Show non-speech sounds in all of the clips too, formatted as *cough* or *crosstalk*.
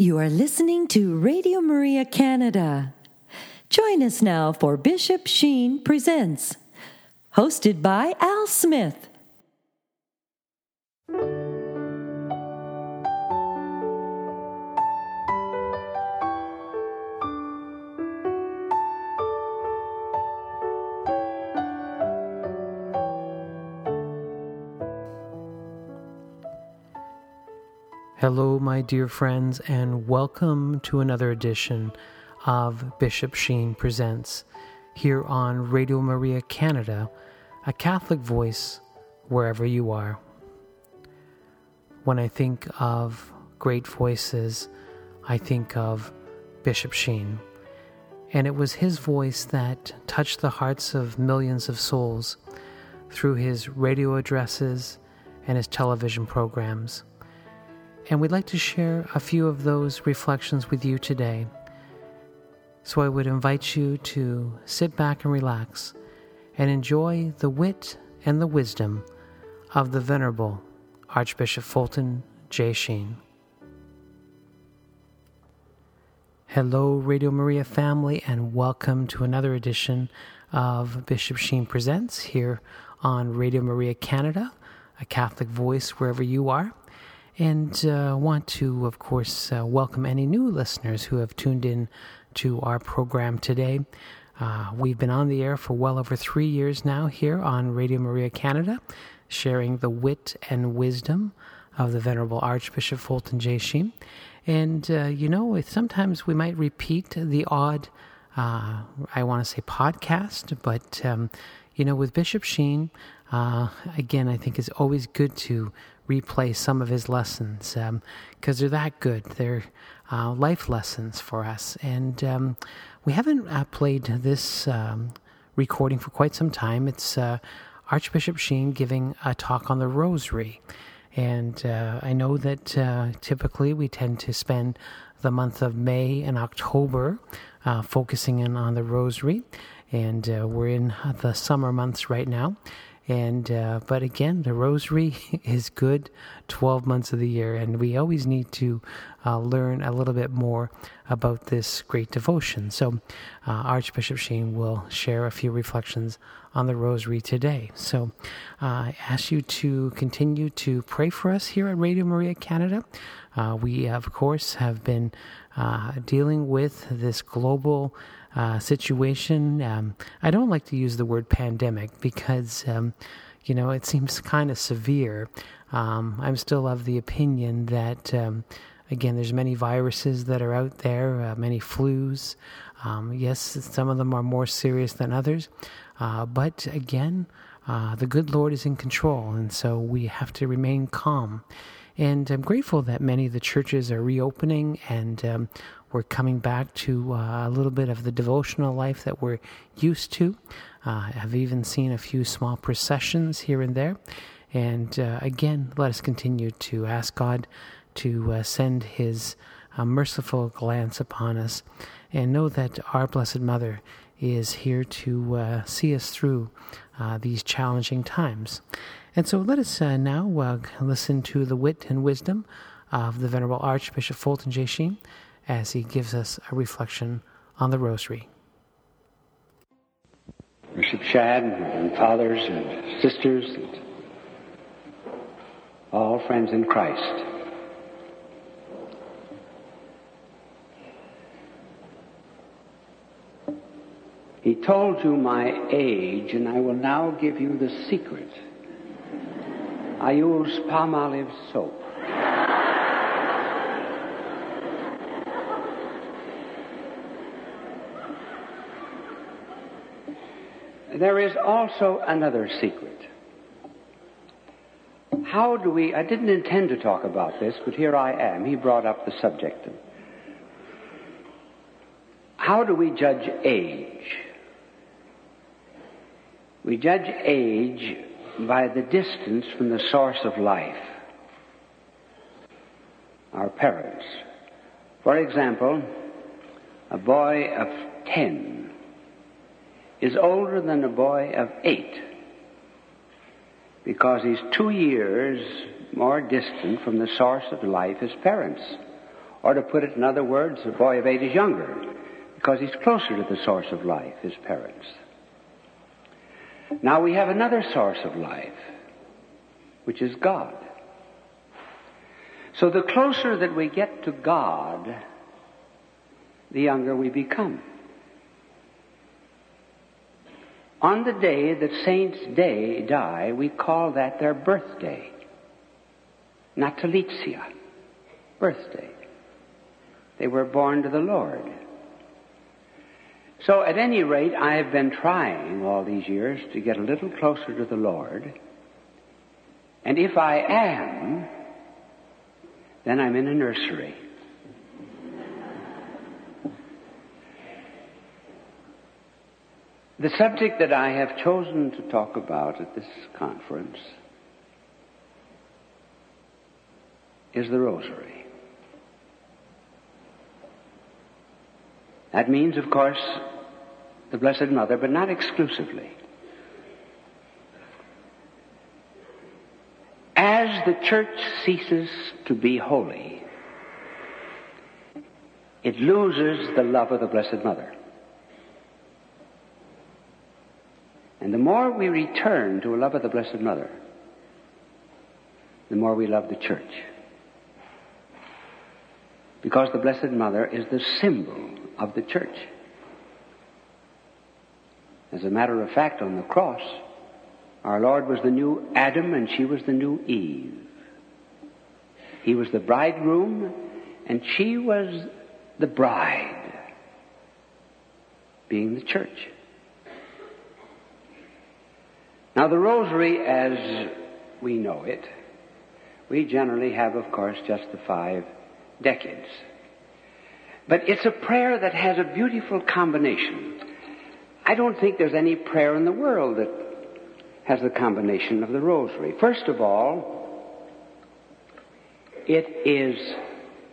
You are listening to Radio Maria Canada. Join us now for Bishop Sheen Presents, hosted by Al Smith. Hello, my dear friends, and welcome to another edition of Bishop Sheen Presents here on Radio Maria Canada, a Catholic voice wherever you are. When I think of great voices, I think of Bishop Sheen, and it was his voice that touched the hearts of millions of souls through his radio addresses and his television programs and we'd like to share a few of those reflections with you today. So I would invite you to sit back and relax and enjoy the wit and the wisdom of the Venerable Archbishop Fulton J. Sheen. Hello, Radio Maria family, and welcome to another edition of Bishop Sheen Presents here on Radio Maria Canada, a Catholic voice wherever you are. And uh, want to, of course, uh, welcome any new listeners who have tuned in to our program today. Uh, we've been on the air for well over three years now here on Radio Maria Canada, sharing the wit and wisdom of the Venerable Archbishop Fulton J. Sheen. And, uh, you know, sometimes we might repeat the odd, uh, I want to say podcast, but, um, you know, with Bishop Sheen, uh, again, I think it's always good to replay some of his lessons because um, they're that good. They're uh, life lessons for us. And um, we haven't uh, played this um, recording for quite some time. It's uh, Archbishop Sheen giving a talk on the rosary. And uh, I know that uh, typically we tend to spend the month of May and October uh, focusing in on the rosary. And we're in the summer months right now. And uh, but again, the rosary *laughs* is good 12 months of the year, and we always need to uh, learn a little bit more about this great devotion. So, uh, Archbishop Sheen will share a few reflections on the rosary today. So, uh, I ask you to continue to pray for us here at Radio Maria Canada. Uh, we, of course, have been uh, dealing with this global uh, situation. Um, I don't like to use the word pandemic because, um, you know, it seems kind of severe. Um, I'm still of the opinion that, um, again, there's many viruses that are out there, uh, many flus. Um, yes, some of them are more serious than others, uh, but again, uh, the good Lord is in control, and so we have to remain calm. And I'm grateful that many of the churches are reopening and um, we're coming back to uh, a little bit of the devotional life that we're used to. Uh, I've even seen a few small processions here and there. And uh, again, let us continue to ask God to uh, send His uh, merciful glance upon us and know that our Blessed Mother is here to uh, see us through these challenging times. And so let us now listen to the wit and wisdom of the Venerable Archbishop Fulton J. Sheen as he gives us a reflection on the Rosary. Bishop Shad and fathers and sisters and all friends in Christ. He told you my age, and I will now give you the secret. I use Palmolive soap. There is also another secret. How do we, I didn't intend to talk about this, but here I am. He brought up the subject. How do we judge age? We judge age by the distance from the source of life. Our parents. For example, a boy of 10 is older than a boy of eight because he's two years more distant from the source of life, his parents. Or to put it in other words, a boy of eight is younger because he's closer to the source of life, his parents. Now we have another source of life, which is God. So the closer that we get to God, the younger we become. On the day that saints day die, we call that their birthday. Natalitia. Birthday. They were born to the Lord. So at any rate, I have been trying all these years to get a little closer to the Lord. And if I am, then I'm in a nursery. The subject that I have chosen to talk about at this conference is the rosary. That means, of course, the Blessed Mother, but not exclusively. As the church ceases to be holy, it loses the love of the Blessed Mother. And the more we return to a love of the Blessed Mother, the more we love the church. Because the Blessed Mother is the symbol of the church. As a matter of fact, on the cross, our Lord was the new Adam and she was the new Eve. He was the bridegroom and she was the bride, being the church. Now, the rosary, as we know it, we generally have, of course, just the five decades. But it's a prayer that has a beautiful combination. I don't think there's any prayer in the world that has the combination of the rosary. First of all, it is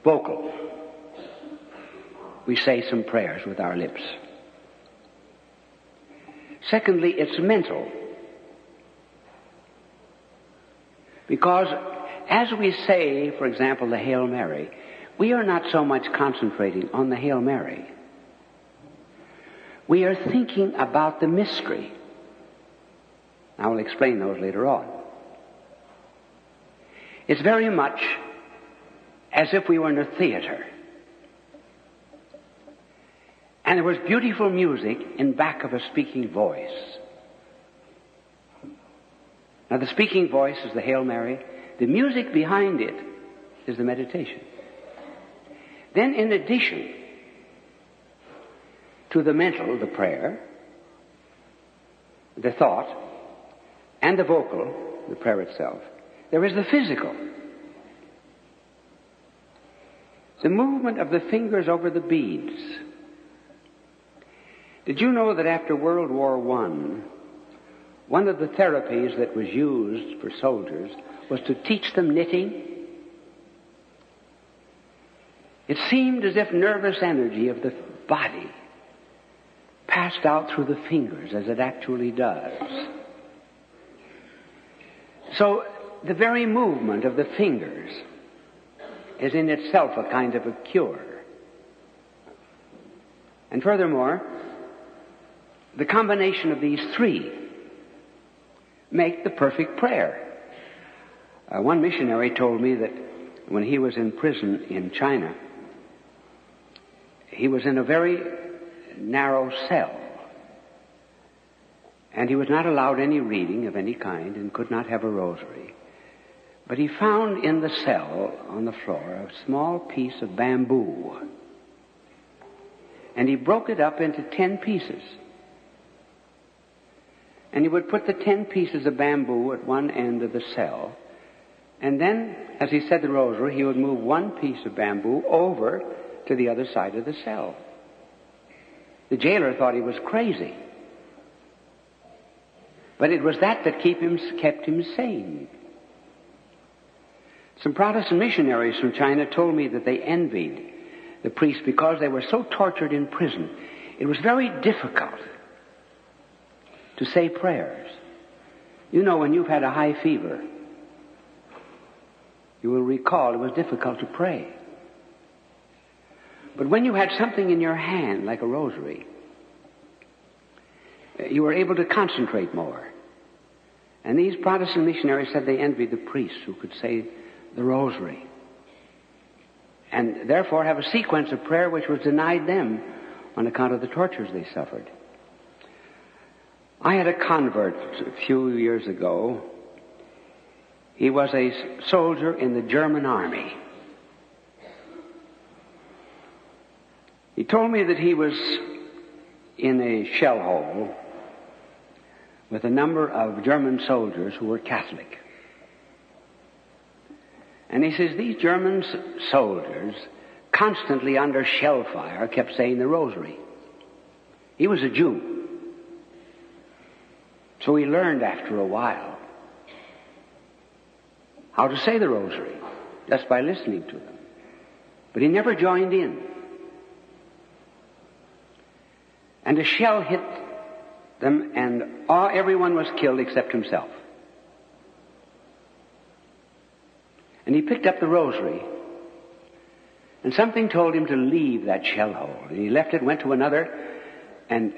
vocal. We say some prayers with our lips. Secondly, it's mental. Because as we say, for example, the Hail Mary, we are not so much concentrating on the Hail Mary. We are thinking about the mystery. I will explain those later on. It's very much as if we were in a theater. And there was beautiful music in back of a speaking voice. Now the speaking voice is the Hail Mary. The music behind it is the meditation. Then in addition to the mental, the prayer, the thought, and the vocal, the prayer itself, there is the physical. The movement of the fingers over the beads. Did you know that after World War I, one of the therapies that was used for soldiers was to teach them knitting? It seemed as if nervous energy of the body passed out through the fingers as it actually does. So the very movement of the fingers is in itself a kind of a cure. And furthermore, the combination of these three make the perfect prayer. Uh, one missionary told me that when he was in prison in China, he was in a very narrow cell. And he was not allowed any reading of any kind and could not have a rosary. But he found in the cell on the floor a small piece of bamboo. And he broke it up into ten pieces. And he would put the ten pieces of bamboo at one end of the cell. And then, as he said the rosary, he would move one piece of bamboo over to the other side of the cell. The jailer thought he was crazy. But it was that that keep him, kept him sane. Some Protestant missionaries from China told me that they envied the priests because they were so tortured in prison. It was very difficult to say prayers. You know, when you've had a high fever, you will recall it was difficult to pray. But when you had something in your hand, like a rosary, eh, you were able to concentrate more. And these Protestant missionaries said they envied the priests who could say the rosary. And therefore have a sequence of prayer which was denied them on account of the tortures they suffered. I had a convert a few years ago. He was a soldier in the German army. He told me that he was in a shell hole with a number of German soldiers who were Catholic. And he says these German soldiers, constantly under shell fire, kept saying the rosary. He was a Jew. So he learned after a while how to say the rosary just by listening to them. But he never joined in. And a shell hit them, and all, everyone was killed except himself. And he picked up the rosary, and something told him to leave that shell hole. And he left it, went to another, and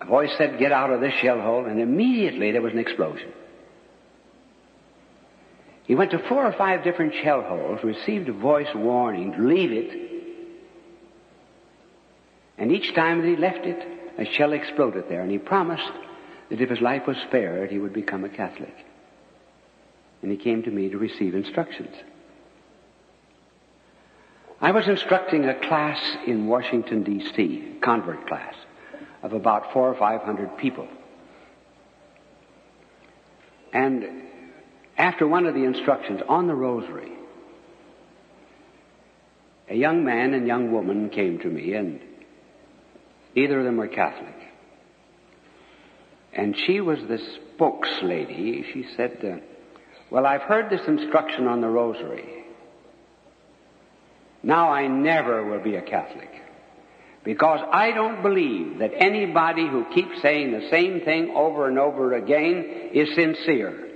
a voice said, Get out of this shell hole, and immediately there was an explosion. He went to four or five different shell holes, received a voice warning to leave it, and each time that he left it, a shell exploded there, and he promised that if his life was spared, he would become a Catholic. And he came to me to receive instructions. I was instructing a class in Washington, D.C., convert class, of about four or five hundred people. And after one of the instructions on the rosary, a young man and young woman came to me and Neither of them were Catholic. And she was the spokes lady. She said, uh, Well, I've heard this instruction on the rosary. Now I never will be a Catholic. Because I don't believe that anybody who keeps saying the same thing over and over again is sincere.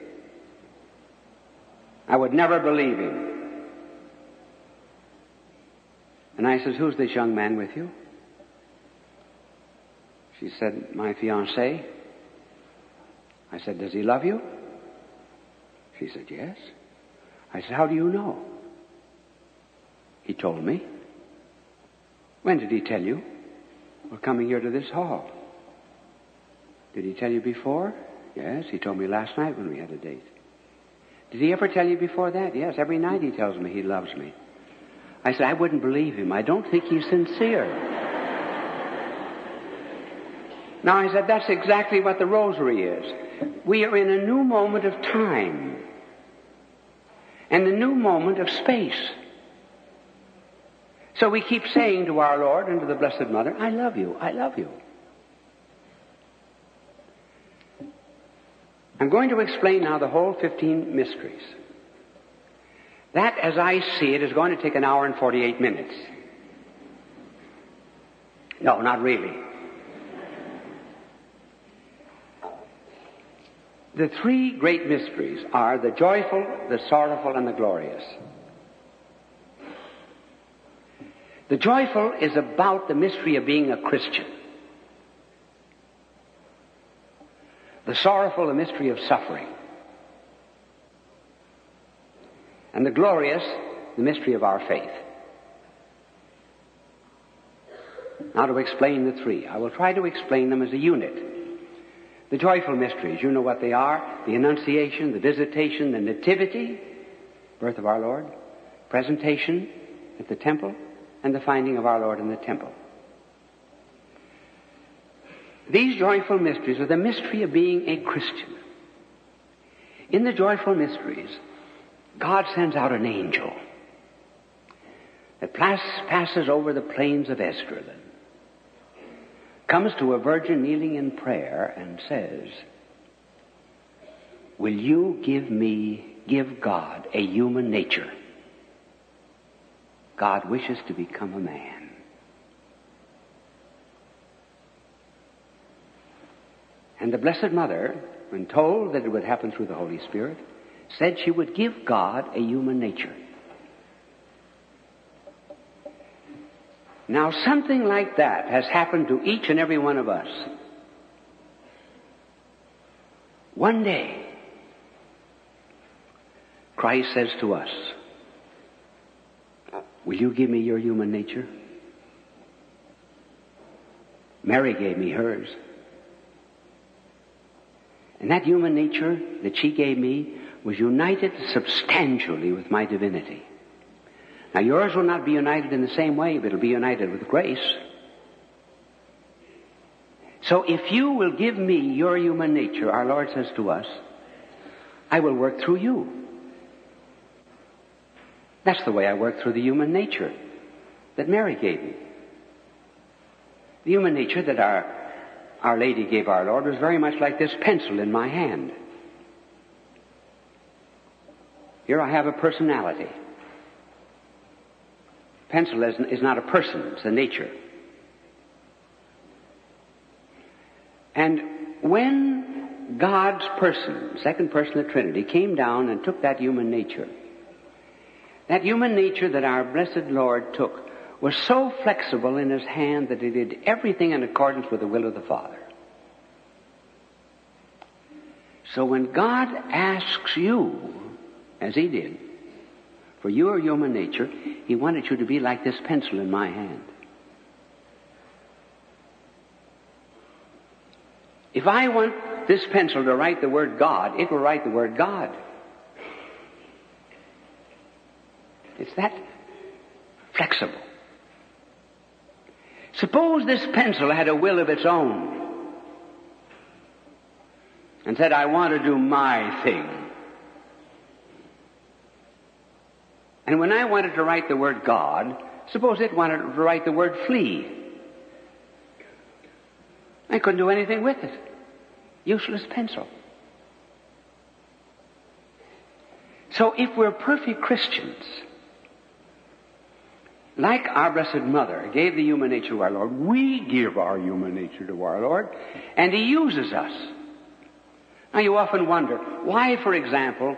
I would never believe him. And I says, Who's this young man with you? She said, My fiance. I said, Does he love you? She said, Yes. I said, How do you know? He told me. When did he tell you? We're coming here to this hall. Did he tell you before? Yes, he told me last night when we had a date. Did he ever tell you before that? Yes, every night he tells me he loves me. I said, I wouldn't believe him. I don't think he's sincere. Now I said, that's exactly what the rosary is. We are in a new moment of time and a new moment of space. So we keep saying to our Lord and to the Blessed Mother, I love you, I love you. I'm going to explain now the whole 15 mysteries. That, as I see it, is going to take an hour and 48 minutes. No, not really. The three great mysteries are the joyful, the sorrowful, and the glorious. The joyful is about the mystery of being a Christian. The sorrowful, the mystery of suffering. And the glorious, the mystery of our faith. Now to explain the three. I will try to explain them as a unit. The joyful mysteries, you know what they are the Annunciation, the Visitation, the Nativity, birth of our Lord, presentation at the temple, and the finding of our Lord in the temple. These joyful mysteries are the mystery of being a Christian. In the joyful mysteries, God sends out an angel that passes over the plains of Esdraelon comes to a virgin kneeling in prayer and says, Will you give me, give God a human nature? God wishes to become a man. And the Blessed Mother, when told that it would happen through the Holy Spirit, said she would give God a human nature. Now, something like that has happened to each and every one of us. One day, Christ says to us, Will you give me your human nature? Mary gave me hers. And that human nature that she gave me was united substantially with my divinity. Now yours will not be united in the same way, but it'll be united with grace. So if you will give me your human nature, our Lord says to us, I will work through you. That's the way I work through the human nature that Mary gave me. The human nature that our, our Lady gave our Lord was very much like this pencil in my hand. Here I have a personality. Pencil is, is not a person, it's a nature. And when God's person, second person of the Trinity, came down and took that human nature, that human nature that our blessed Lord took was so flexible in his hand that he did everything in accordance with the will of the Father. So when God asks you, as he did, for your human nature, he wanted you to be like this pencil in my hand. If I want this pencil to write the word God, it will write the word God. It's that flexible. Suppose this pencil had a will of its own and said, I want to do my thing. And when I wanted to write the word God, suppose it wanted to write the word flee. I couldn't do anything with it. Useless pencil. So if we're perfect Christians, like our Blessed Mother gave the human nature to our Lord, we give our human nature to our Lord, and He uses us. Now you often wonder, why, for example,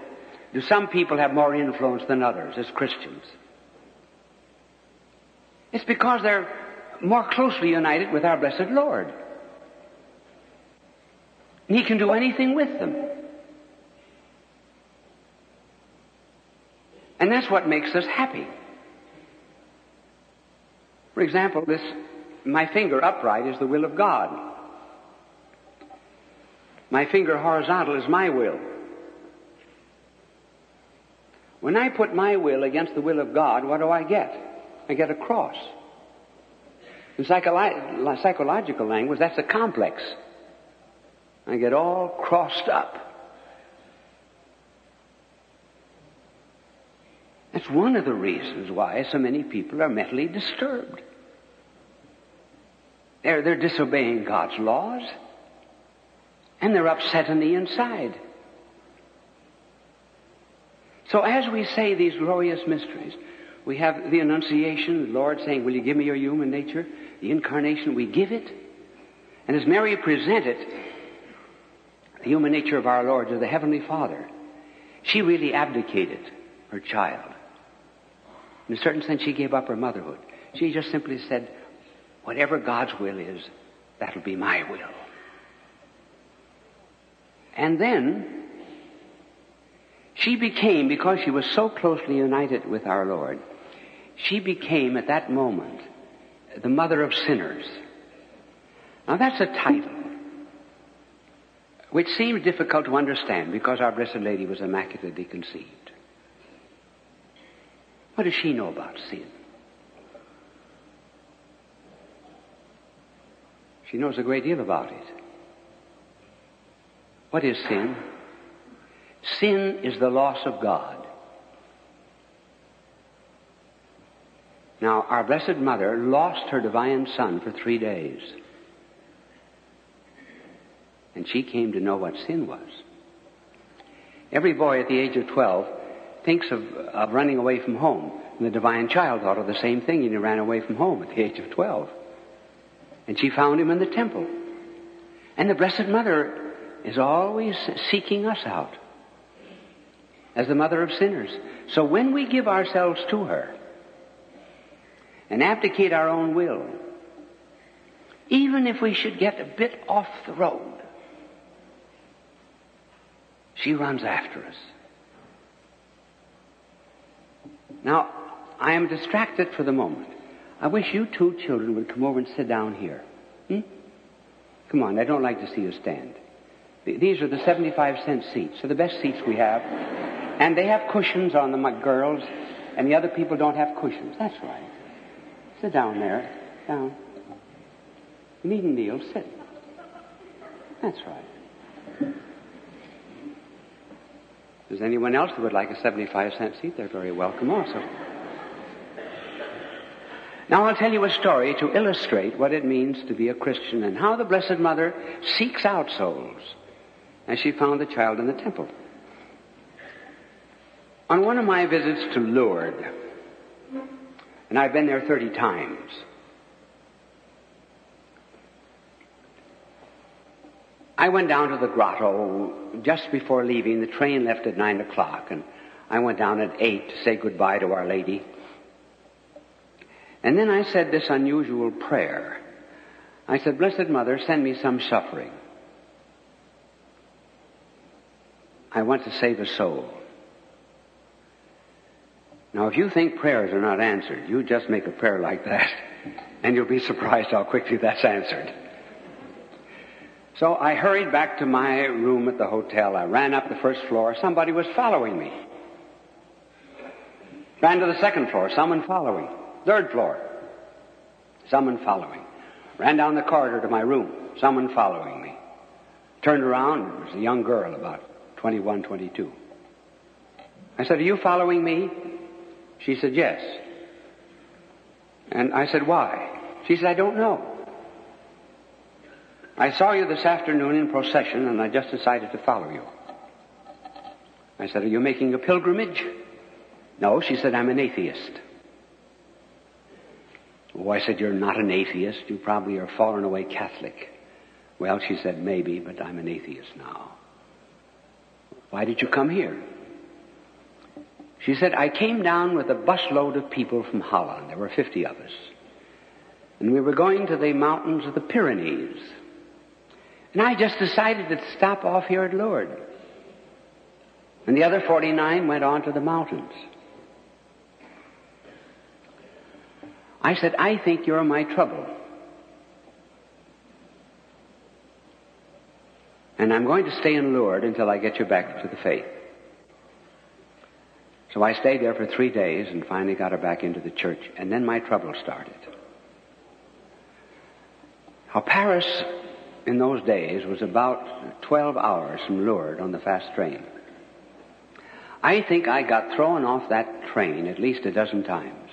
do some people have more influence than others as Christians? It's because they're more closely united with our blessed Lord. And He can do anything with them. And that's what makes us happy. For example, this, my finger upright is the will of God. My finger horizontal is my will. When I put my will against the will of God, what do I get? I get a cross. In psycholo- psychological language, that's a complex. I get all crossed up. That's one of the reasons why so many people are mentally disturbed. They're, they're disobeying God's laws, and they're upset on the inside. So as we say these glorious mysteries, we have the Annunciation, the Lord saying, Will you give me your human nature? The Incarnation, we give it. And as Mary presented the human nature of our Lord to the Heavenly Father, she really abdicated her child. In a certain sense, she gave up her motherhood. She just simply said, whatever God's will is, that'll be my will. And then, she became, because she was so closely united with our Lord, she became at that moment the mother of sinners. Now that's a title which seems difficult to understand because our Blessed Lady was immaculately conceived. What does she know about sin? She knows a great deal about it. What is sin? Sin is the loss of God. Now, our Blessed Mother lost her divine Son for three days. And she came to know what sin was. Every boy at the age of 12 thinks of, of running away from home. And the divine child thought of the same thing and he ran away from home at the age of 12. And she found him in the temple. And the Blessed Mother is always seeking us out as the mother of sinners. So when we give ourselves to her, and abdicate our own will, even if we should get a bit off the road, she runs after us. Now, I am distracted for the moment. I wish you two children would come over and sit down here. Hmm? Come on, I don't like to see you stand. These are the 75 cent seats. They're the best seats we have. And they have cushions on them, my girls, and the other people don't have cushions. That's right. Sit down there. Down. You needn't kneel. Sit. That's right. Is anyone else who would like a 75 cent seat? They're very welcome also. Now I'll tell you a story to illustrate what it means to be a Christian and how the Blessed Mother seeks out souls as she found the child in the temple. On one of my visits to Lourdes, and I've been there 30 times, I went down to the grotto just before leaving. The train left at 9 o'clock, and I went down at 8 to say goodbye to Our Lady. And then I said this unusual prayer. I said, Blessed Mother, send me some suffering. I want to save a soul. Now, if you think prayers are not answered, you just make a prayer like that, and you'll be surprised how quickly that's answered. So I hurried back to my room at the hotel. I ran up the first floor. Somebody was following me. Ran to the second floor. Someone following. Third floor. Someone following. Ran down the corridor to my room. Someone following me. Turned around. It was a young girl, about 21, 22. I said, Are you following me? She said, Yes. And I said, Why? She said, I don't know. I saw you this afternoon in procession and I just decided to follow you. I said, Are you making a pilgrimage? No, she said, I'm an atheist. Oh, I said, You're not an atheist. You probably are fallen away Catholic. Well, she said, Maybe, but I'm an atheist now. Why did you come here? She said, I came down with a busload of people from Holland. There were 50 of us. And we were going to the mountains of the Pyrenees. And I just decided to stop off here at Lourdes. And the other 49 went on to the mountains. I said, I think you're my trouble. And I'm going to stay in Lourdes until I get you back to the faith. So I stayed there for three days and finally got her back into the church. And then my trouble started. How Paris in those days was about 12 hours from Lourdes on the fast train. I think I got thrown off that train at least a dozen times.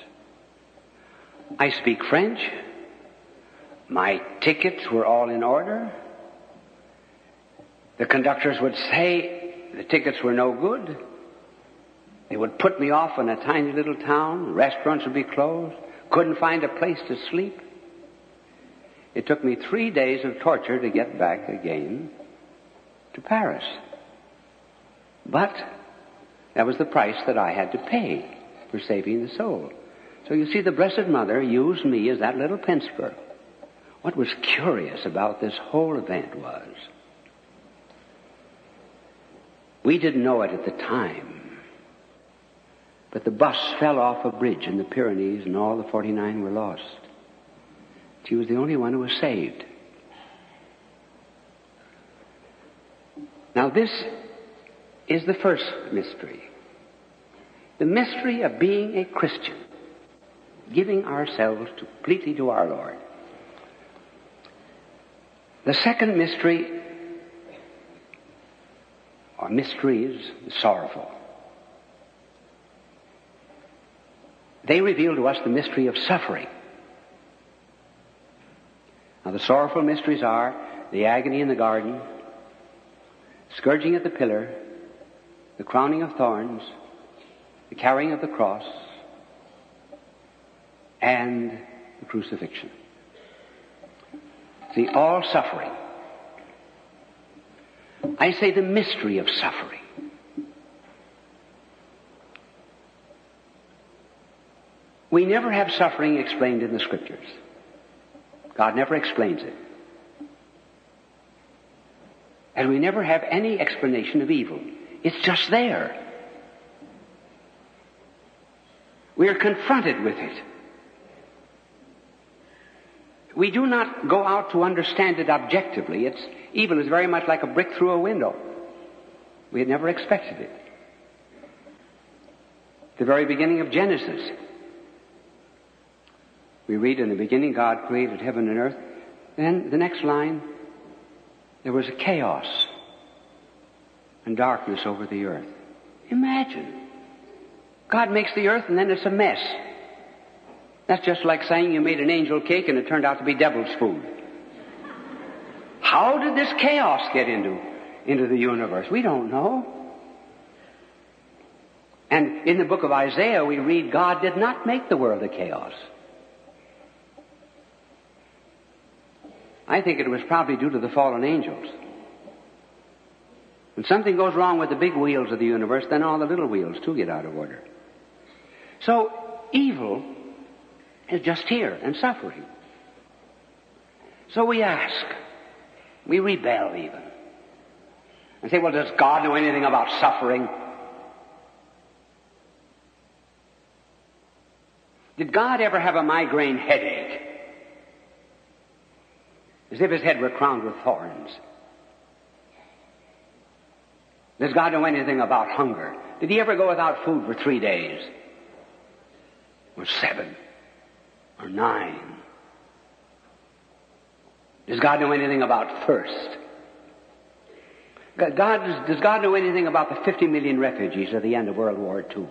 I speak French. My tickets were all in order. The conductors would say the tickets were no good. They would put me off in a tiny little town. Restaurants would be closed. Couldn't find a place to sleep. It took me three days of torture to get back again to Paris. But that was the price that I had to pay for saving the soul. So you see, the Blessed Mother used me as that little pincer. What was curious about this whole event was we didn't know it at the time, but the bus fell off a bridge in the Pyrenees and all the 49 were lost. She was the only one who was saved. Now, this is the first mystery the mystery of being a Christian, giving ourselves completely to our Lord. The second mystery, or mysteries, sorrowful. They reveal to us the mystery of suffering. Now, the sorrowful mysteries are the agony in the garden, scourging at the pillar, the crowning of thorns, the carrying of the cross, and the crucifixion. See, all suffering. I say the mystery of suffering. We never have suffering explained in the scriptures. God never explains it. And we never have any explanation of evil. It's just there. We are confronted with it. We do not go out to understand it objectively. It's, evil is very much like a brick through a window. We had never expected it. The very beginning of Genesis. We read in the beginning God created heaven and earth. Then the next line, there was a chaos and darkness over the earth. Imagine. God makes the earth and then it's a mess. That's just like saying you made an angel cake and it turned out to be devil's food. How did this chaos get into, into the universe? We don't know. And in the book of Isaiah, we read God did not make the world a chaos. I think it was probably due to the fallen angels. When something goes wrong with the big wheels of the universe, then all the little wheels too get out of order. So, evil is just here and suffering. So we ask, we rebel even, and say, well, does God know anything about suffering? Did God ever have a migraine headache? As if his head were crowned with thorns. Does God know anything about hunger? Did he ever go without food for three days? Or seven? Or nine? Does God know anything about thirst? God, does God know anything about the 50 million refugees at the end of World War II?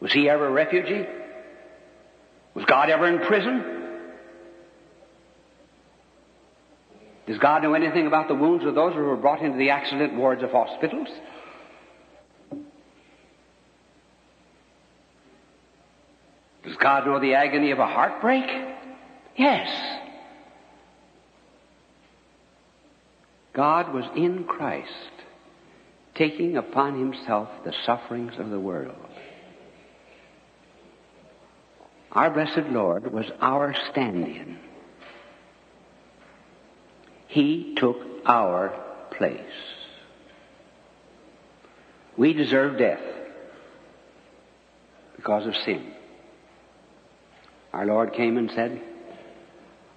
Was he ever a refugee? Was God ever in prison? Does God know anything about the wounds of those who were brought into the accident wards of hospitals? Does God know the agony of a heartbreak? Yes. God was in Christ, taking upon himself the sufferings of the world. Our blessed Lord was our stand-in. He took our place. We deserve death because of sin. Our Lord came and said,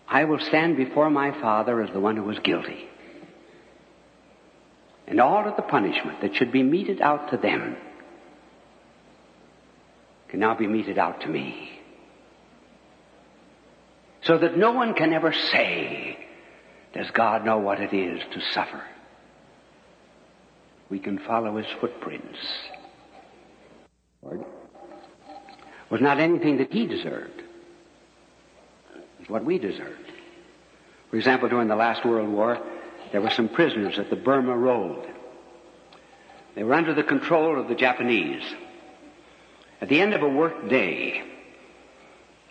I will stand before my Father as the one who was guilty. And all of the punishment that should be meted out to them can now be meted out to me. So that no one can ever say, does God know what it is to suffer? We can follow his footprints. Lord, was not anything that he deserved what we deserved. For example, during the last World War, there were some prisoners at the Burma Road. They were under the control of the Japanese. At the end of a work day,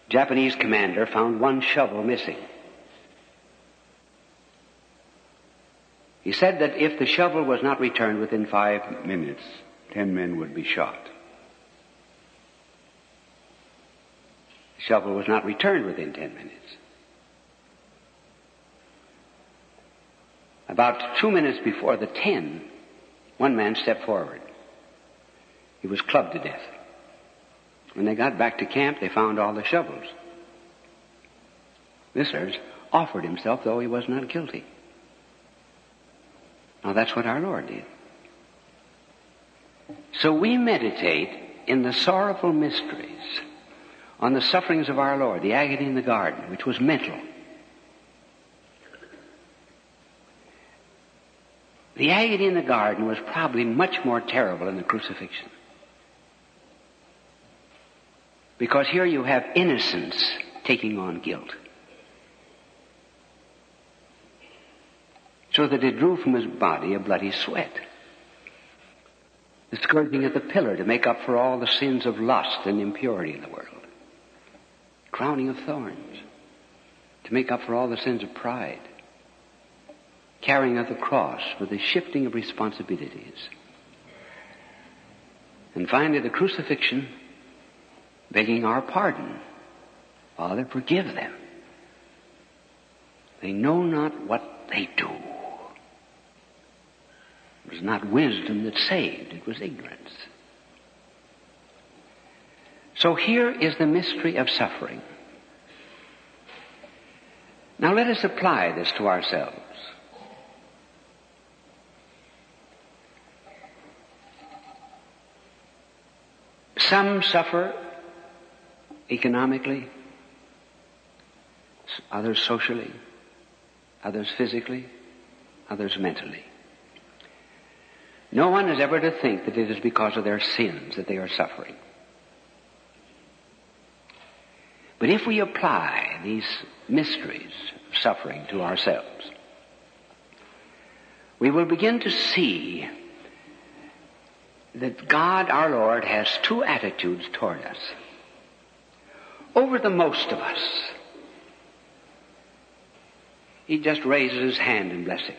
Japanese commander found one shovel missing. He said that if the shovel was not returned within five minutes, ten men would be shot. The shovel was not returned within ten minutes. About two minutes before the ten, one man stepped forward. He was clubbed to death. When they got back to camp, they found all the shovels. This offered himself though he was not guilty. Now that's what our Lord did. So we meditate in the sorrowful mysteries on the sufferings of our Lord, the agony in the garden, which was mental. The agony in the garden was probably much more terrible than the crucifixion. Because here you have innocence taking on guilt. So that it drew from his body a bloody sweat. The scourging at the pillar to make up for all the sins of lust and impurity in the world crowning of thorns to make up for all the sins of pride, carrying of the cross for the shifting of responsibilities. And finally, the crucifixion, begging our pardon Father, forgive them. They know not what they do. It was not wisdom that saved, it was ignorance. So here is the mystery of suffering. Now let us apply this to ourselves. Some suffer economically, others socially, others physically, others mentally. No one is ever to think that it is because of their sins that they are suffering. But if we apply these mysteries of suffering to ourselves, we will begin to see that God our Lord has two attitudes toward us. Over the most of us, He just raises His hand in blessing.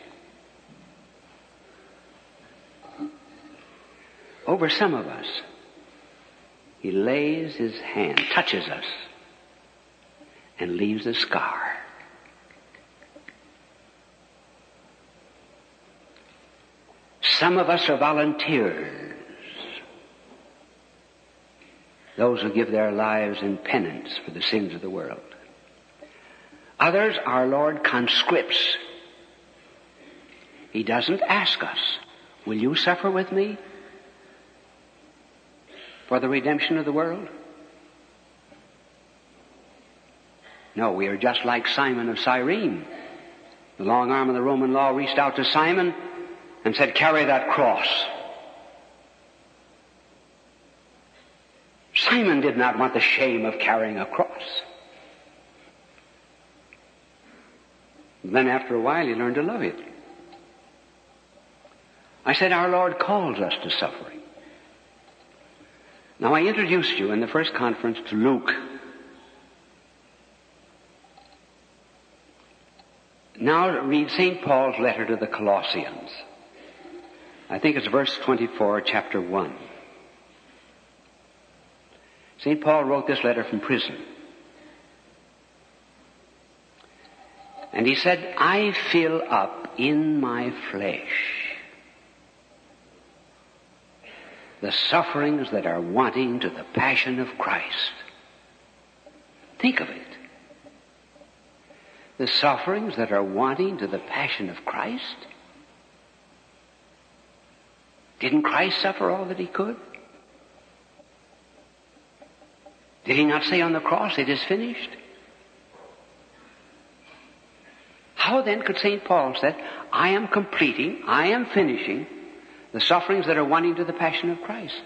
Over some of us, He lays His hand, touches us, and leaves a scar. Some of us are volunteers. Those who give their lives in penance for the sins of the world. Others, our Lord conscripts. He doesn't ask us, will you suffer with me for the redemption of the world? No, we are just like Simon of Cyrene. The long arm of the Roman law reached out to Simon and said, carry that cross. Simon did not want the shame of carrying a cross. Then after a while he learned to love it. I said our Lord calls us to suffering. Now I introduced you in the first conference to Luke Now read St. Paul's letter to the Colossians. I think it's verse 24, chapter 1. St. Paul wrote this letter from prison. And he said, I fill up in my flesh the sufferings that are wanting to the passion of Christ. Think of it the sufferings that are wanting to the passion of Christ? Didn't Christ suffer all that he could? Did he not say on the cross, it is finished? How then could St. Paul say, I am completing, I am finishing the sufferings that are wanting to the passion of Christ?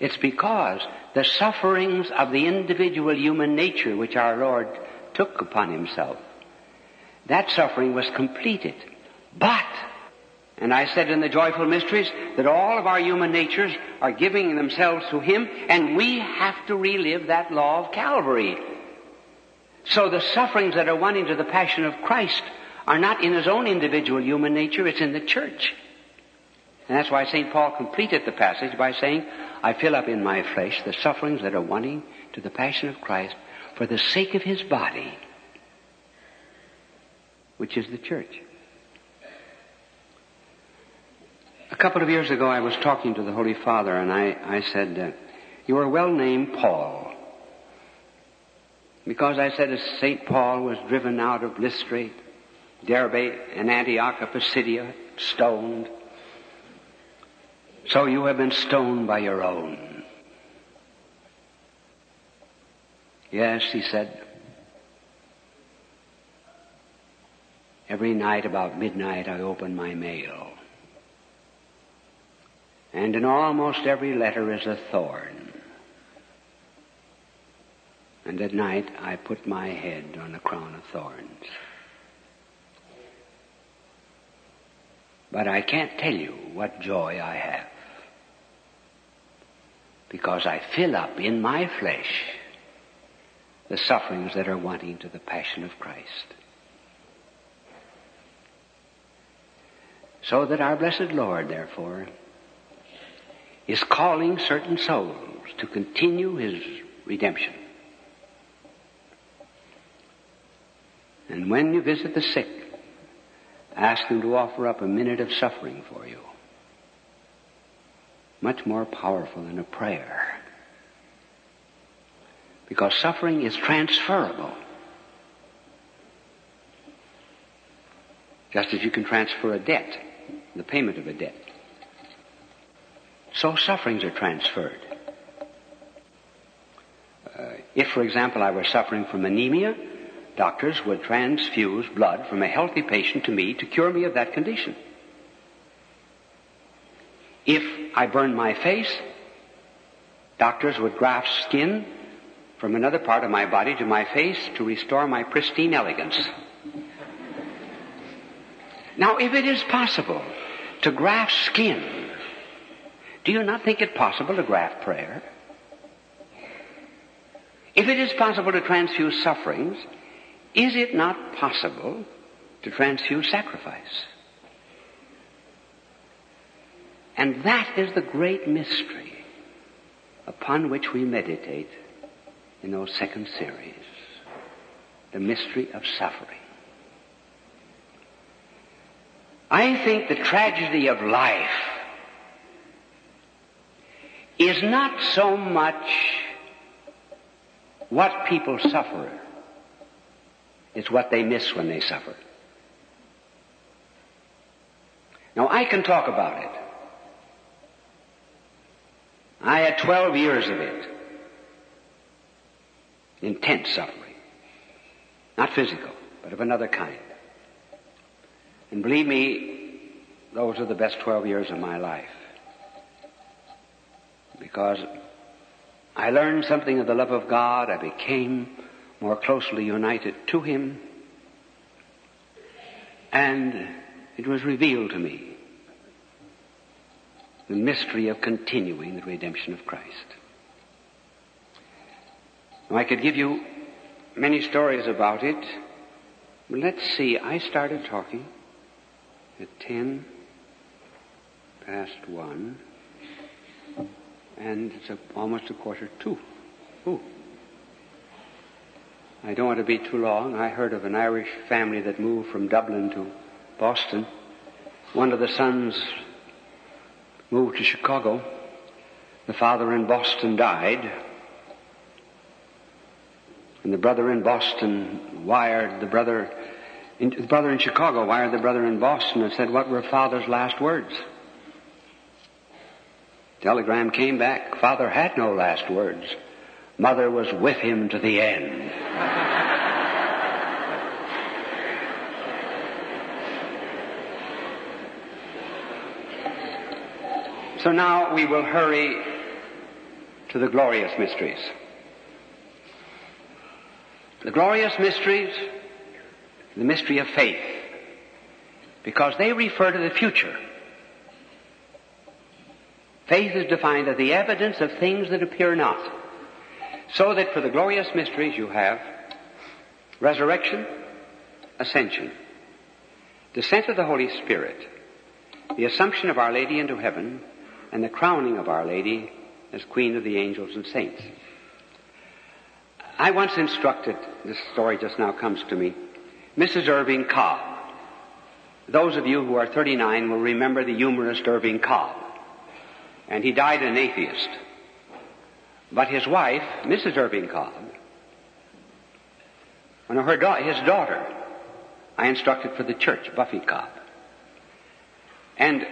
It's because the sufferings of the individual human nature which our Lord took upon himself, that suffering was completed. But, and I said in the joyful mysteries that all of our human natures are giving themselves to Him and we have to relive that law of Calvary. So the sufferings that are wanting to the passion of Christ are not in His own individual human nature, it's in the church. And that's why St. Paul completed the passage by saying, I fill up in my flesh the sufferings that are wanting to the passion of Christ for the sake of his body, which is the church. A couple of years ago, I was talking to the Holy Father, and I, I said, uh, You are well named Paul. Because I said, as St. Paul was driven out of Lystra, Derbe, and Antioch of Pisidia, stoned, so you have been stoned by your own. Yes, he said. Every night about midnight I open my mail. And in almost every letter is a thorn. And at night I put my head on a crown of thorns. But I can't tell you what joy I have. Because I fill up in my flesh the sufferings that are wanting to the passion of Christ. So that our blessed Lord, therefore, is calling certain souls to continue his redemption. And when you visit the sick, ask them to offer up a minute of suffering for you. Much more powerful than a prayer. Because suffering is transferable. Just as you can transfer a debt, the payment of a debt. So sufferings are transferred. Uh, if, for example, I were suffering from anemia, doctors would transfuse blood from a healthy patient to me to cure me of that condition. If I burned my face, doctors would graft skin from another part of my body to my face to restore my pristine elegance. Now, if it is possible to graft skin, do you not think it possible to graft prayer? If it is possible to transfuse sufferings, is it not possible to transfuse sacrifice? And that is the great mystery upon which we meditate in those second series. The mystery of suffering. I think the tragedy of life is not so much what people suffer, it's what they miss when they suffer. Now I can talk about it. I had 12 years of it. Intense suffering. Not physical, but of another kind. And believe me, those are the best 12 years of my life. Because I learned something of the love of God. I became more closely united to Him. And it was revealed to me the mystery of continuing the redemption of Christ. Now, I could give you many stories about it, but let's see. I started talking at 10 past 1, and it's a, almost a quarter to 2. Ooh. I don't want to be too long. I heard of an Irish family that moved from Dublin to Boston. One of the sons moved to Chicago. The father in Boston died. And the brother in Boston wired the brother in, the brother in Chicago wired the brother in Boston and said, what were father's last words? Telegram came back. Father had no last words. Mother was with him to the end. So now we will hurry to the glorious mysteries. The glorious mysteries the mystery of faith, because they refer to the future. Faith is defined as the evidence of things that appear not. So that for the glorious mysteries you have resurrection, ascension, descent of the Holy Spirit, the assumption of Our Lady into heaven, and the crowning of Our Lady as Queen of the angels and saints. I once instructed, this story just now comes to me, Mrs. Irving Cobb. Those of you who are 39 will remember the humorist Irving Cobb. And he died an atheist. But his wife, Mrs. Irving Cobb, when her da- his daughter, I instructed for the church, Buffy Cobb. And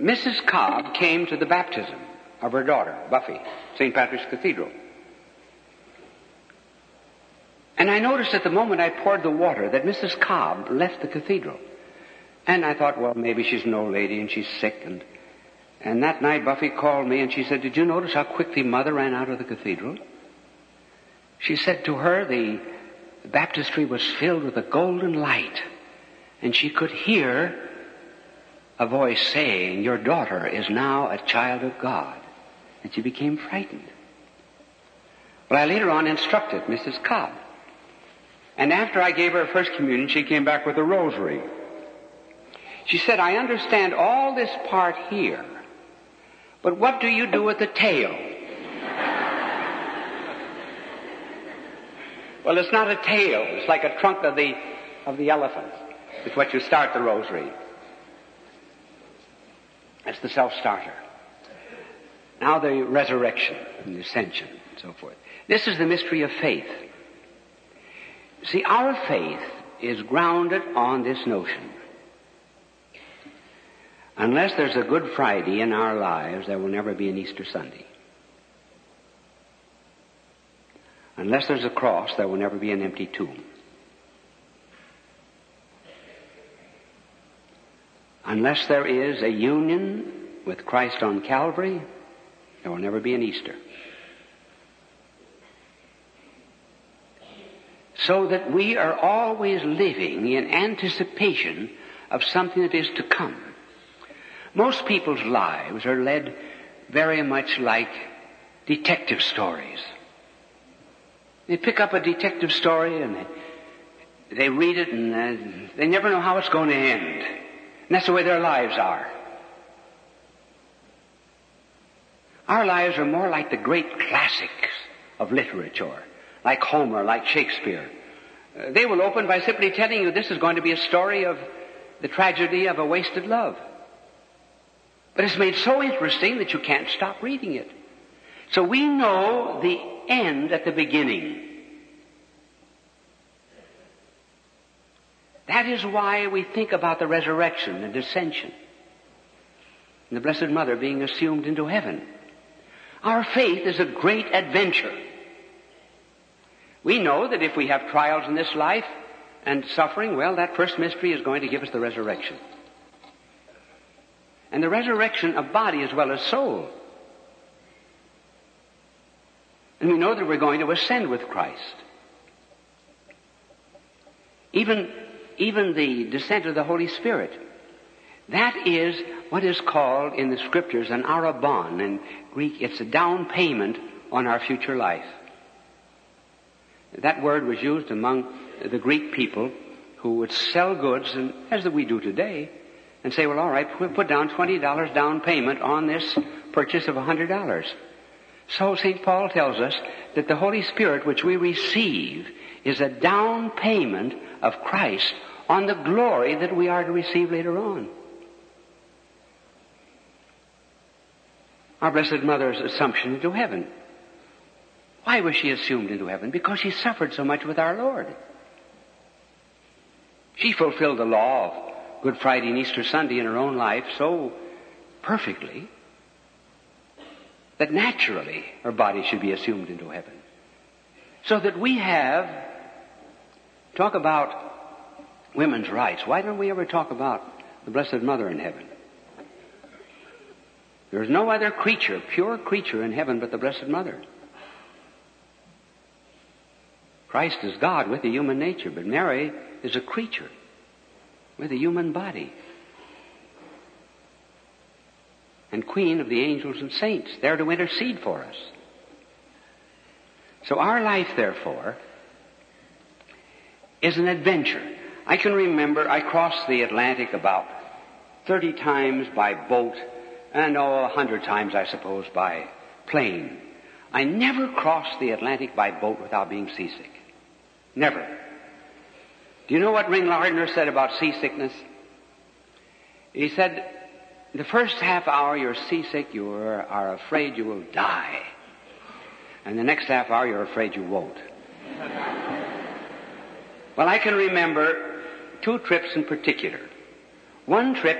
Mrs. Cobb came to the baptism of her daughter, Buffy, St. Patrick's Cathedral. And I noticed at the moment I poured the water that Mrs. Cobb left the cathedral. And I thought, well, maybe she's an old lady and she's sick. And, and that night Buffy called me and she said, did you notice how quickly Mother ran out of the cathedral? She said to her the baptistry was filled with a golden light. And she could hear a voice saying, your daughter is now a child of God. And she became frightened. Well, I later on instructed Mrs. Cobb and after I gave her first communion, she came back with a rosary. She said, I understand all this part here, but what do you do with the tail? well, it's not a tail. It's like a trunk of the of the elephant. It's what you start the rosary. That's the self-starter. Now the resurrection and the ascension and so forth. This is the mystery of faith. See, our faith is grounded on this notion. Unless there's a Good Friday in our lives, there will never be an Easter Sunday. Unless there's a cross, there will never be an empty tomb. Unless there is a union with Christ on Calvary, there will never be an Easter. So that we are always living in anticipation of something that is to come. Most people's lives are led very much like detective stories. They pick up a detective story and they, they read it and uh, they never know how it's going to end. And that's the way their lives are. Our lives are more like the great classics of literature, like Homer, like Shakespeare. Uh, they will open by simply telling you this is going to be a story of the tragedy of a wasted love. But it's made so interesting that you can't stop reading it. So we know the end at the beginning. That is why we think about the resurrection and ascension. And the Blessed Mother being assumed into heaven. Our faith is a great adventure. We know that if we have trials in this life and suffering, well, that first mystery is going to give us the resurrection. And the resurrection of body as well as soul. And we know that we're going to ascend with Christ. Even, even the descent of the Holy Spirit. That is what is called in the scriptures an arrabon. In Greek, it's a down payment on our future life. That word was used among the Greek people who would sell goods, and as we do today, and say, well, all right, put down $20 down payment on this purchase of $100. So St. Paul tells us that the Holy Spirit which we receive is a down payment of Christ on the glory that we are to receive later on. Our Blessed Mother's assumption into heaven. Why was she assumed into heaven? Because she suffered so much with our Lord. She fulfilled the law of Good Friday and Easter Sunday in her own life so perfectly that naturally her body should be assumed into heaven. So that we have, talk about women's rights. Why don't we ever talk about the Blessed Mother in heaven? There's no other creature, pure creature in heaven but the Blessed Mother. Christ is God with a human nature, but Mary is a creature with a human body. And queen of the angels and saints, there to intercede for us. So our life, therefore, is an adventure. I can remember I crossed the Atlantic about 30 times by boat and oh, a hundred times, I suppose, by plane. I never crossed the Atlantic by boat without being seasick. Never. Do you know what Ring Lardner said about seasickness? He said, the first half hour you're seasick, you are afraid you will die. And the next half hour you're afraid you won't. *laughs* well, I can remember two trips in particular. One trip,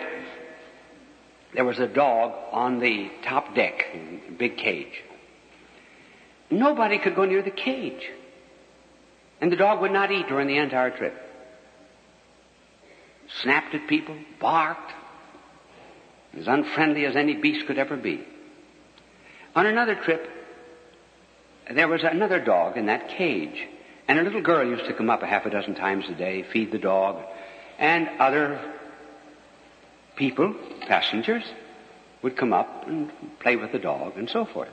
there was a dog on the top deck, big cage. Nobody could go near the cage. And the dog would not eat during the entire trip snapped at people, barked, as unfriendly as any beast could ever be. On another trip, there was another dog in that cage, and a little girl used to come up a half a dozen times a day, feed the dog, and other people, passengers, would come up and play with the dog and so forth.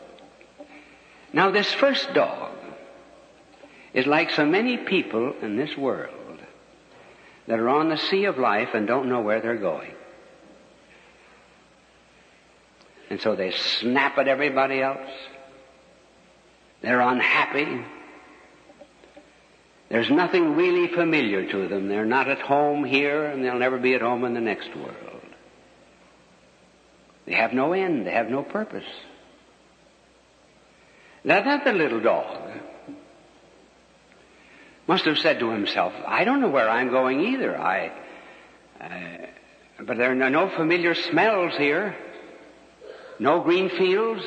Now this first dog is like so many people in this world that are on the sea of life and don't know where they're going. And so they snap at everybody else. They're unhappy. There's nothing really familiar to them. They're not at home here, and they'll never be at home in the next world. They have no end. They have no purpose. Now that the little dog must have said to himself, I don't know where I'm going either. I, uh, but there are no familiar smells here. No green fields.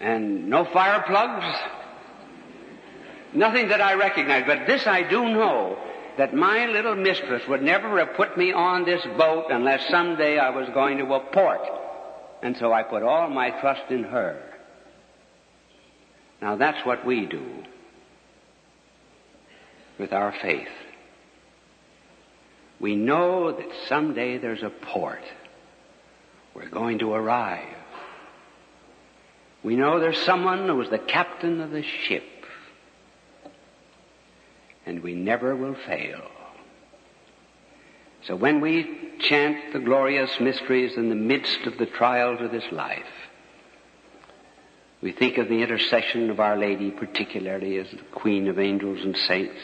And no fire plugs. Nothing that I recognize. But this I do know, that my little mistress would never have put me on this boat unless someday I was going to a port. And so I put all my trust in her. Now that's what we do with our faith. We know that someday there's a port. We're going to arrive. We know there's someone who is the captain of the ship. And we never will fail. So when we chant the glorious mysteries in the midst of the trials of this life, we think of the intercession of Our Lady, particularly as the Queen of angels and saints,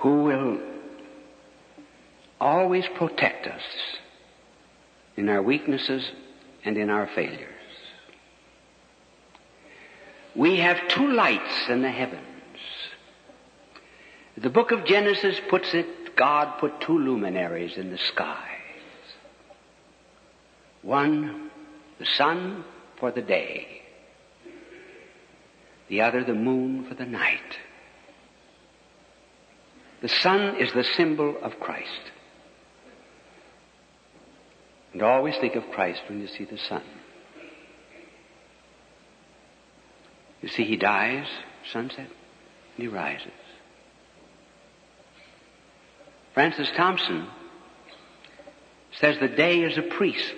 who will always protect us in our weaknesses and in our failures. We have two lights in the heavens. The book of Genesis puts it, God put two luminaries in the skies. One, the sun, for the day, the other the moon for the night. The sun is the symbol of Christ. And always think of Christ when you see the sun. You see, he dies, sunset, and he rises. Francis Thompson says the day is a priest.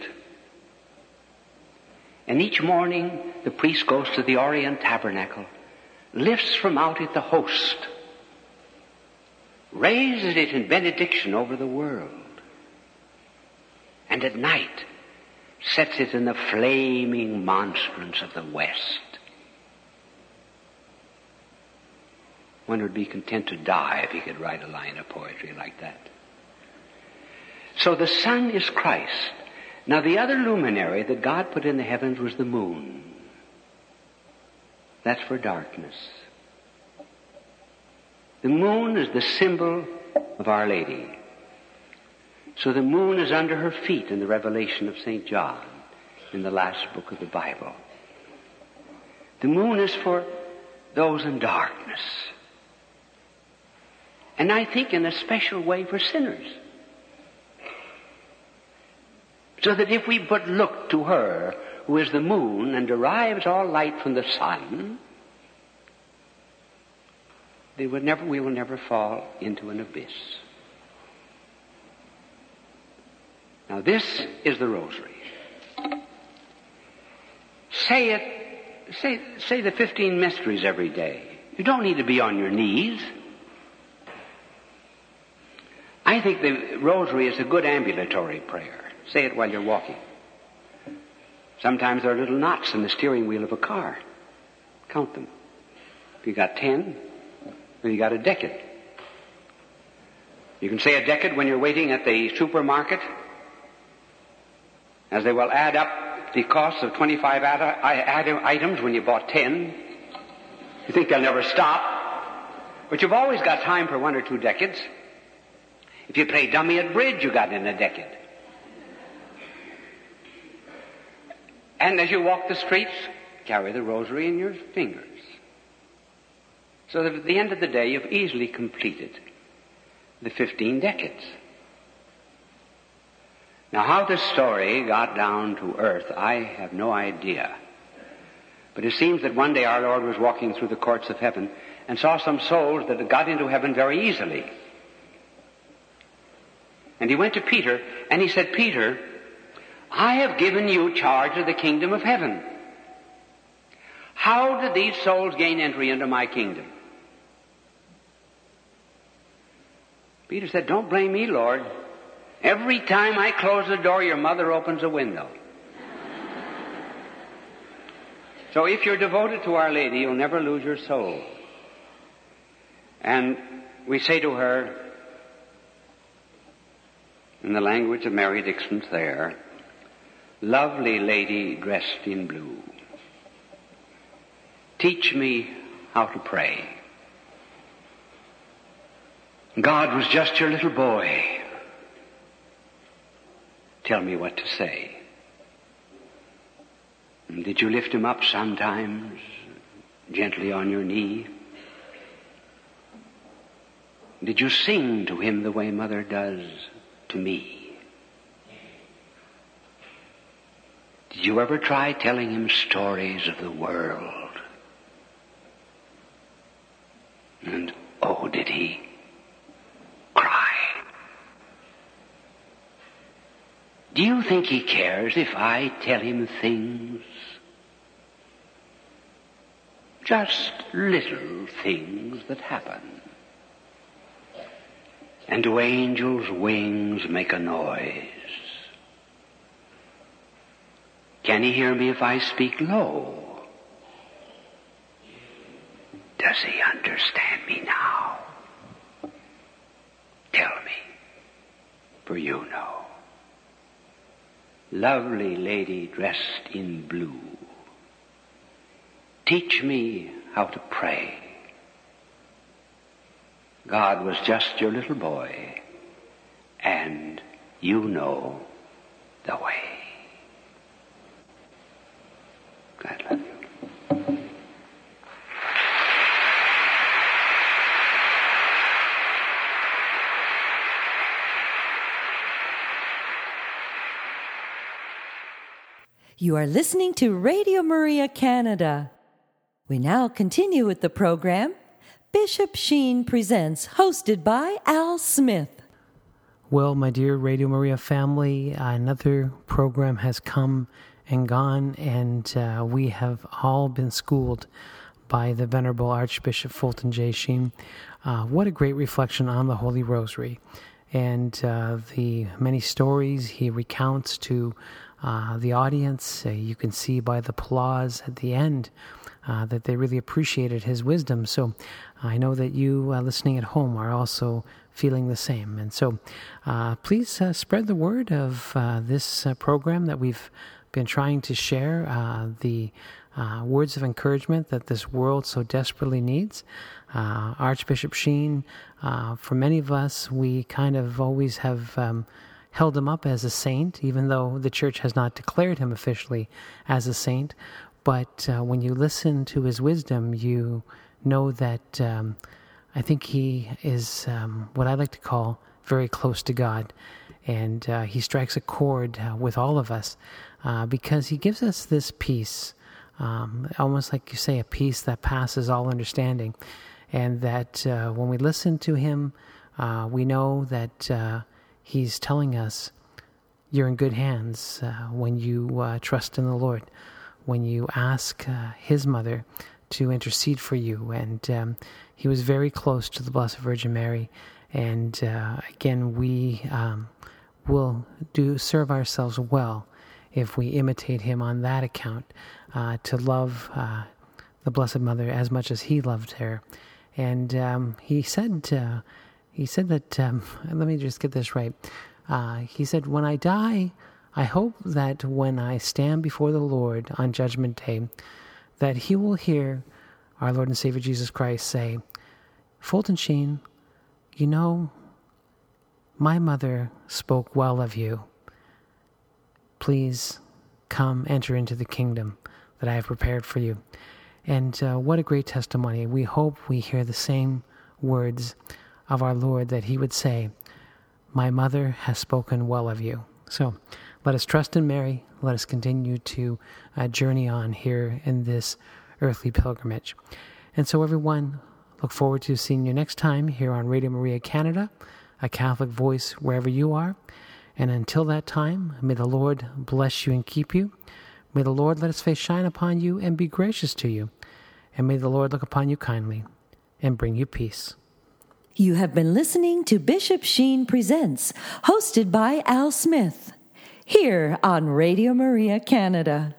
And each morning the priest goes to the Orient tabernacle, lifts from out it the host, raises it in benediction over the world, and at night sets it in the flaming monstrance of the West. One would be content to die if he could write a line of poetry like that. So the sun is Christ. Now the other luminary that God put in the heavens was the moon. That's for darkness. The moon is the symbol of Our Lady. So the moon is under her feet in the revelation of St. John in the last book of the Bible. The moon is for those in darkness. And I think in a special way for sinners. So that if we but look to her, who is the moon and derives all light from the sun, they would never, we will never fall into an abyss. Now this is the rosary. Say it, say, say the 15 mysteries every day. You don't need to be on your knees. I think the rosary is a good ambulatory prayer. Say it while you're walking. Sometimes there are little knots in the steering wheel of a car. Count them. If you got ten, then you got a decade. You can say a decade when you're waiting at the supermarket, as they will add up the cost of 25 items when you bought 10. You think they'll never stop. But you've always got time for one or two decades. If you play dummy at bridge, you got in a decade. And as you walk the streets, carry the rosary in your fingers. So that at the end of the day, you've easily completed the 15 decades. Now, how this story got down to earth, I have no idea. But it seems that one day our Lord was walking through the courts of heaven and saw some souls that got into heaven very easily. And he went to Peter and he said, Peter, I have given you charge of the kingdom of heaven. How did these souls gain entry into my kingdom? Peter said, Don't blame me, Lord. Every time I close the door, your mother opens a window. So if you're devoted to Our Lady, you'll never lose your soul. And we say to her, in the language of Mary Dixon Thayer, lovely lady dressed in blue, teach me how to pray. God was just your little boy. Tell me what to say. Did you lift him up sometimes, gently on your knee? Did you sing to him the way mother does to me? Did you ever try telling him stories of the world? And oh, did he Do you think he cares if I tell him things? Just little things that happen. And do angels' wings make a noise? Can he hear me if I speak low? Does he understand me now? Tell me, for you know. Lovely lady dressed in blue, teach me how to pray. God was just your little boy, and you know the way. God love you. You are listening to Radio Maria Canada. We now continue with the program Bishop Sheen Presents, hosted by Al Smith. Well, my dear Radio Maria family, another program has come and gone, and uh, we have all been schooled by the Venerable Archbishop Fulton J. Sheen. Uh, what a great reflection on the Holy Rosary and uh, the many stories he recounts to uh, the audience. Uh, you can see by the applause at the end uh, that they really appreciated his wisdom. So I know that you uh, listening at home are also feeling the same. And so uh, please uh, spread the word of this program that we've been trying to share the words of encouragement that this world so desperately needs. Archbishop Sheen, for many of us, we kind of always have. Um, held him up as a saint, even though the church has not declared him officially as a saint. But uh, when you listen to his wisdom, you know that um, I think he is um, what I like to call very close to God. And uh, he strikes a chord uh, with all of us uh, because he gives us this peace, um, almost like you say, a peace that passes all understanding. And that uh, when we listen to him, uh, we know that He's telling us you're in good hands uh, when you uh, trust in the Lord, when you ask uh, His mother to intercede for you. And um, He was very close to the Blessed Virgin Mary. And uh, again, we um, will do serve ourselves well if we imitate Him on that account uh, to love uh, the Blessed Mother as much as He loved her. And um, He said he said that, um, let me just get this right. Uh, he said, When I die, I hope that when I stand before the Lord on Judgment Day, that he will hear our Lord and Savior Jesus Christ say, Fulton Sheen, you know, my mother spoke well of you. Please come enter into the kingdom that I have prepared for you. And uh, what a great testimony. We hope we hear the same words of our Lord that he would say, My mother has spoken well of you. So let us trust in Mary. Let us continue to uh, journey on here in this earthly pilgrimage. And so, everyone, look forward to seeing you next time here on Radio Maria Canada, a Catholic voice wherever you are. And until that time, may the Lord bless you and keep you. May the Lord let his face shine upon you and be gracious to you. And may the Lord look upon you kindly and bring you peace. You have been listening to Bishop Sheen Presents, hosted by Al Smith, here on Radio Maria Canada.